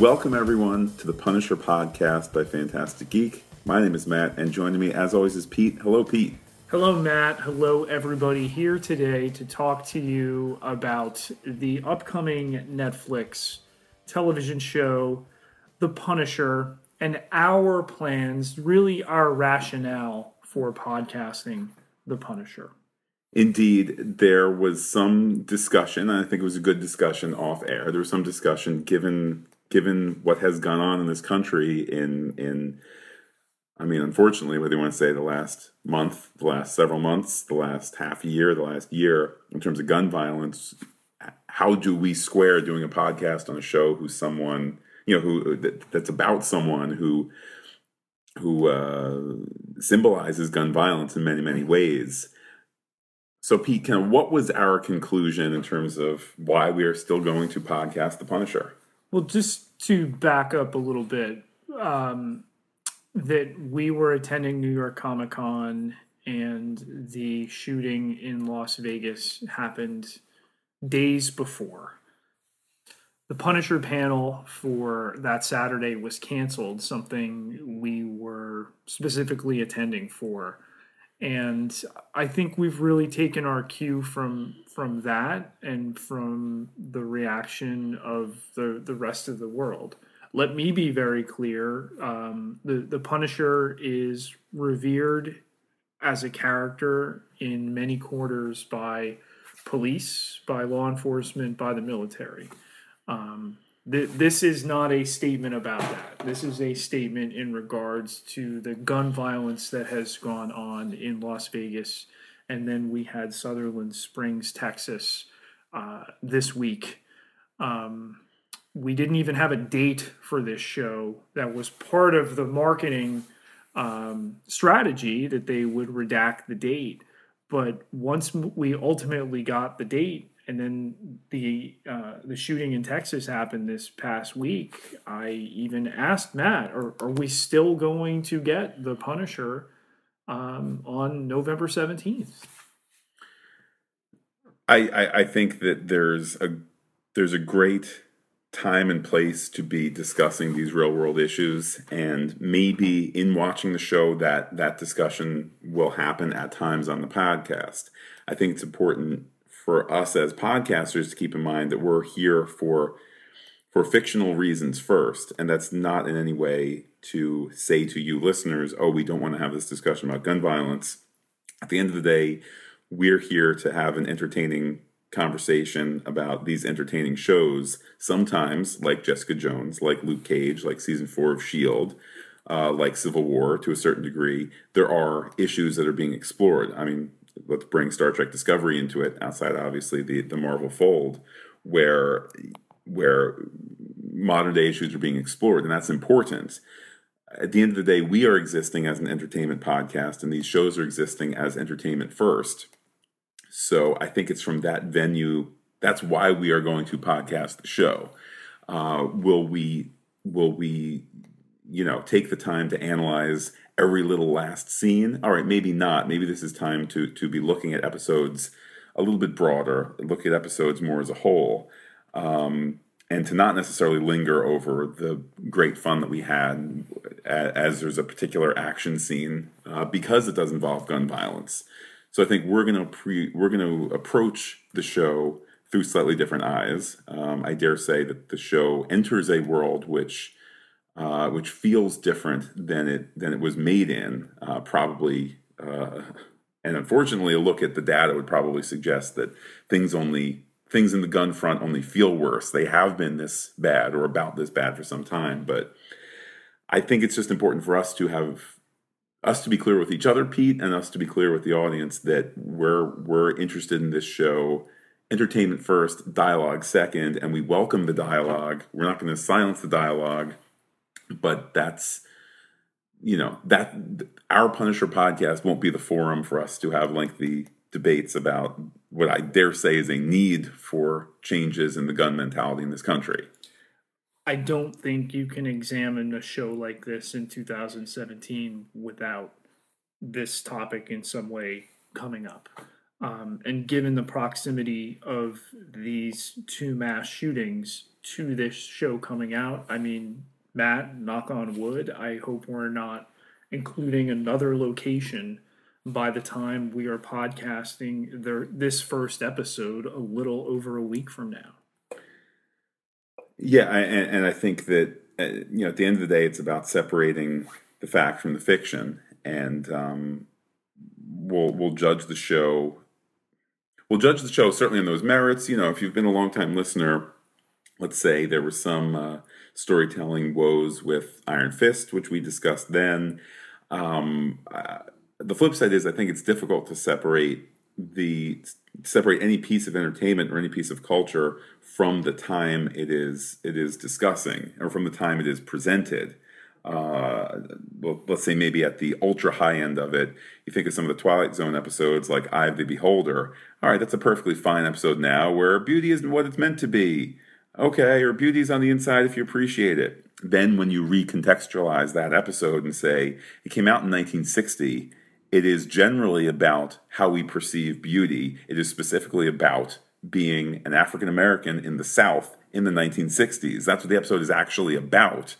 Welcome, everyone, to the Punisher podcast by Phantastic Geek. My name is Matt, and joining me, as always, is Pete. Hello, Pete. Hello, Matt. Hello, everybody. Here today to talk to you about the upcoming Netflix television show, The Punisher, and our plans, really our rationale for podcasting The Punisher. Indeed, there was some discussion, and I think it was a good discussion off air. There was some discussion given given what has gone on in this country in in I mean, unfortunately, whether you want to say the last month, the last several months, the last half year, the last year, in terms of gun violence, how do we square doing a podcast on a show who's someone you know who that, that's about someone who who uh, symbolizes gun violence in many many ways? So, Pete, kind of what was our conclusion in terms of why we are still going to podcast The Punisher? Well, just to back up a little bit, um, that we were attending New York Comic Con and the shooting in Las Vegas happened days before. The Punisher panel for that Saturday was canceled, something we were specifically attending for and I think we've really taken our cue from from that and from the reaction of the the rest of the world. Let me be very clear: um, the the Punisher is revered as a character in many quarters by police, by law enforcement, by the military. Um, this is not a statement about that. This is a statement in regards to the gun violence that has gone on in Las Vegas. And then we had Sutherland Springs, Texas, uh, this week. Um, we didn't even have a date for this show. That was part of the marketing um, strategy that they would redact the date. But once we ultimately got the date, and then the uh, the shooting in Texas happened this past week. I even asked Matt, "Are, are we still going to get the Punisher um, on November seventeenth?" I, I, I think that there's a there's a great time and place to be discussing these real world issues and maybe in watching the show that that discussion will happen at times on the podcast i think it's important for us as podcasters to keep in mind that we're here for for fictional reasons first and that's not in any way to say to you listeners oh we don't want to have this discussion about gun violence. At the end of the day we're here to have an entertaining conversation about these entertaining shows. Sometimes like jessica jones like luke cage like season four of shield uh, like civil war to a certain degree there are issues that are being explored. I mean let's bring Star Trek Discovery into it, outside obviously the the Marvel fold, where where modern day issues are being explored, and that's important. At the end of the day, we are existing as an entertainment podcast, and these shows are existing as entertainment first. So I think it's from that venue. That's why we are going to podcast the show. Uh, will we? Will we? You know, take the time to analyze every little last scene. All right, maybe not. Maybe this is time to to be looking at episodes a little bit broader, look at episodes more as a whole, um, and to not necessarily linger over the great fun that we had as there's a particular action scene uh, because it does involve gun violence. So I think we're gonna pre we're gonna approach the show through slightly different eyes. Um, I dare say that the show enters a world which uh, which feels different than it than it was made in. Uh, probably, uh, and unfortunately, a look at the data would probably suggest that things only things in the gun front only feel worse. They have been this bad or about this bad for some time, but I think it's just important for us to have us to be clear with each other, Pete, and us to be clear with the audience that we're we're interested in this show entertainment first, dialogue second, and we welcome the dialogue. We're not going to silence the dialogue but that's you know that our Punisher podcast won't be the forum for us to have lengthy debates about what I dare say is a need for changes in the gun mentality in this country. I don't think you can examine a show like this in 2017 without this topic in some way coming up. Um, and given the proximity of these two mass shootings to this show coming out. I mean, Matt, knock on wood, I hope we're not including another location by the time we are podcasting their, this first episode a little over a week from now. Yeah, I, and, and I think that uh, you know at the end of the day, it's about separating the fact from the fiction, and um, we'll we'll judge the show. We'll judge the show certainly on those merits. You know, if you've been a long time listener, let's say there was some uh, storytelling woes with Iron Fist, which we discussed then. Um, uh, the flip side is, I think it's difficult to separate the separate any piece of entertainment or any piece of culture from the time it is it is discussing or from the time it is presented. Uh, let's say maybe at the ultra high end of it, you think of some of the Twilight Zone episodes like Eye of the Beholder. All right, that's a perfectly fine episode now where beauty isn't what it's meant to be. Okay, or beauty's on the inside if you appreciate it. Then when you recontextualize that episode and say it came out in 1960 it is generally about how we perceive beauty. It is specifically about being an African American in the South in the 1960s. That's what the episode is actually about.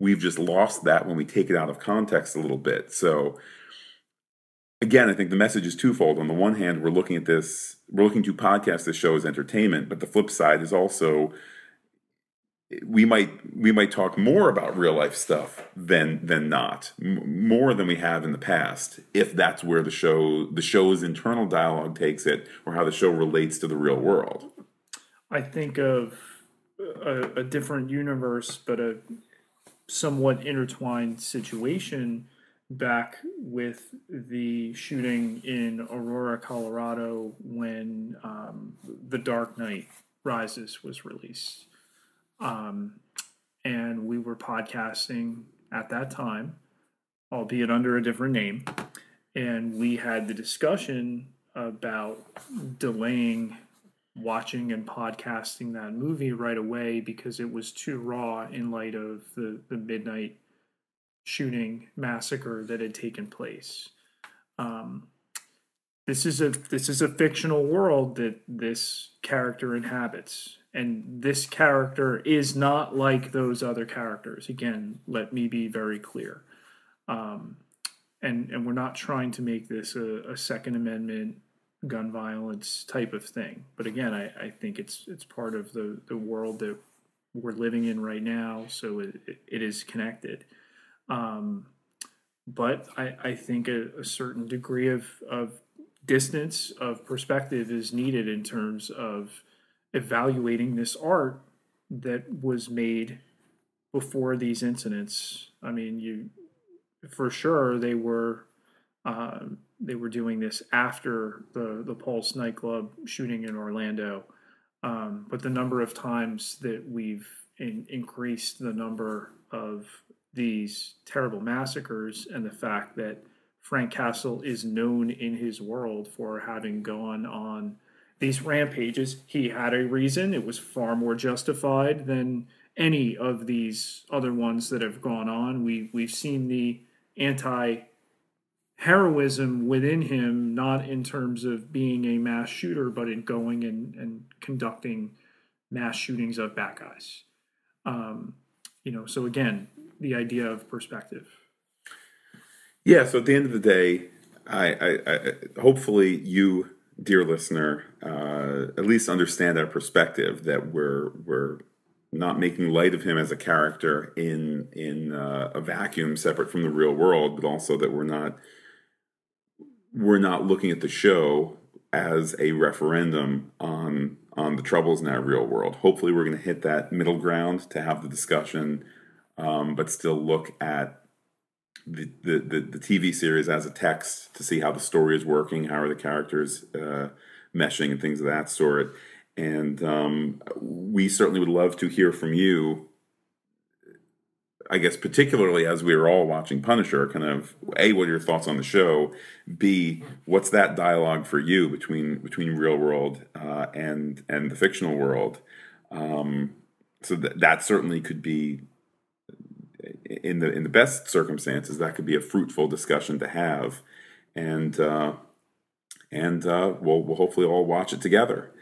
We've just lost that when we take it out of context a little bit. So, again, I think the message is twofold. On the one hand, we're looking at this, we're looking to podcast this show as entertainment, but the flip side is also we might we might talk more about real life stuff than than not M- more than we have in the past if that's where the show the show's internal dialogue takes it or how the show relates to the real world. I think of a, a different universe but a somewhat intertwined situation back with the shooting in aurora colorado when um, the dark knight rises was released um, and we were podcasting at that time, albeit under a different name. And we had the discussion about delaying watching and podcasting that movie right away because it was too raw in light of the, the midnight shooting massacre that had taken place. Um, this is a this is a fictional world that this character inhabits and this character is not like those other characters. Again, let me be very clear. Um, and and we're not trying to make this a, a, Second Amendment gun violence type of thing. But again, I, I think it's it's part of the the world that we're living in right now. So it, it is connected. Um, but I, I think a, a certain degree of, of distance of perspective is needed in terms of evaluating this art that was made before these incidents. I mean, you for sure they were uh, they were doing this after the the Pulse nightclub shooting in Orlando, um, but the number of times that we've in, increased the number of these terrible massacres and the fact that Frank Castle is known in his world for having gone on these rampages. He had a reason. It was far more justified than any of these other ones that have gone on. We we've seen the anti heroism within him, not in terms of being a mass shooter, but in going and, and conducting mass shootings of bad guys. Um, you know, so again, the idea of perspective. Yeah. So at the end of the day, I, I, I hopefully you dear listener, uh, at least understand our perspective that we're we're not making light of him as a character in in uh, a vacuum separate from the real world, but also that we're not we're not looking at the show as a referendum on on the troubles in our real world. Hopefully, we're going to hit that middle ground to have the discussion, um, but still look at the, the, the, TV series as a text to see how the story is working, how are the characters uh, meshing, and things of that sort. And um, we certainly would love to hear from you. I guess particularly as we were all watching Punisher, kind of a what are your thoughts on the show? B what's that dialogue for you between between real world uh, and and the fictional world? Um, so that that certainly could be in the in the best circumstances, that could be a fruitful discussion to have, and uh, and uh, we'll we'll hopefully all watch it together.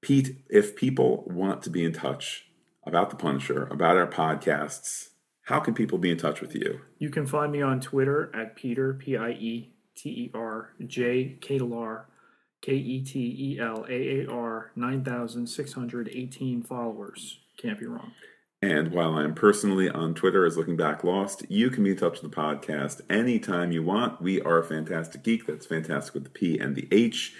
Pete, if people want to be in touch about the Punisher, about our podcasts, how can people be in touch with you? You can find me on Twitter at Pieter, P I E T E R, J Ketelaar, K E T E L A A R, 9,618 followers. Can't be wrong. And while I'm personally on Twitter as Looking Back Lost, you can be in touch with the podcast anytime you want. We are Phantastic Geek. That's fantastic with the P and the H.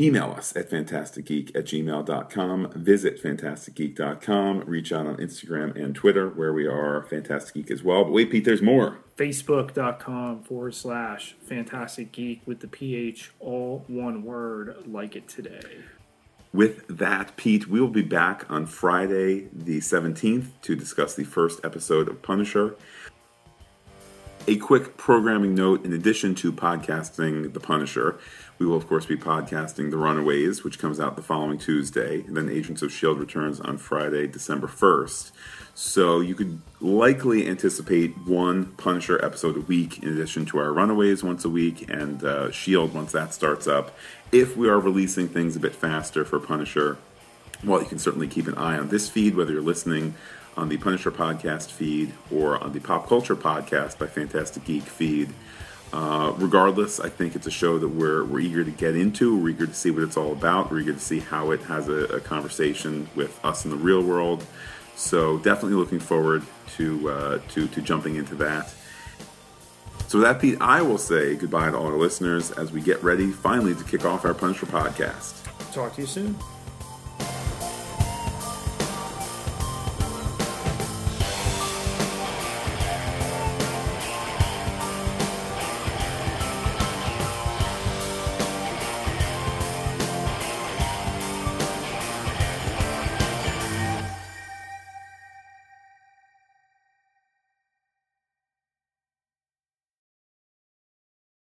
Email us at phantasticgeek at gmail.com. Visit phantasticgeek.com. Reach out on Instagram and Twitter, where we are Phantastic Geek as well. But wait, Pete, there's more. Facebook.com forward slash Phantastic Geek with the PH, all one word, like it today. With that, Pete, we will be back on Friday, the 17th, to discuss the first episode of Punisher. A quick programming note in addition to podcasting The Punisher, we will, of course, be podcasting The Runaways, which comes out the following Tuesday. And then Agents of S.H.I.E.L.D. returns on Friday, December 1st. So you could likely anticipate one Punisher episode a week in addition to our Runaways once a week and uh, S.H.I.E.L.D. once that starts up. If we are releasing things a bit faster for Punisher, well, you can certainly keep an eye on this feed, whether you're listening on the Punisher podcast feed or on the Pop Culture podcast by Phantastic Geek feed. Uh, regardless, I think it's a show that we're, we're eager to get into. We're eager to see what it's all about. We're eager to see how it has a, a conversation with us in the real world. So definitely looking forward to uh, to to jumping into that. So with that, Pete, I will say goodbye to all our listeners as we get ready finally to kick off our Punisher podcast. Talk to you soon.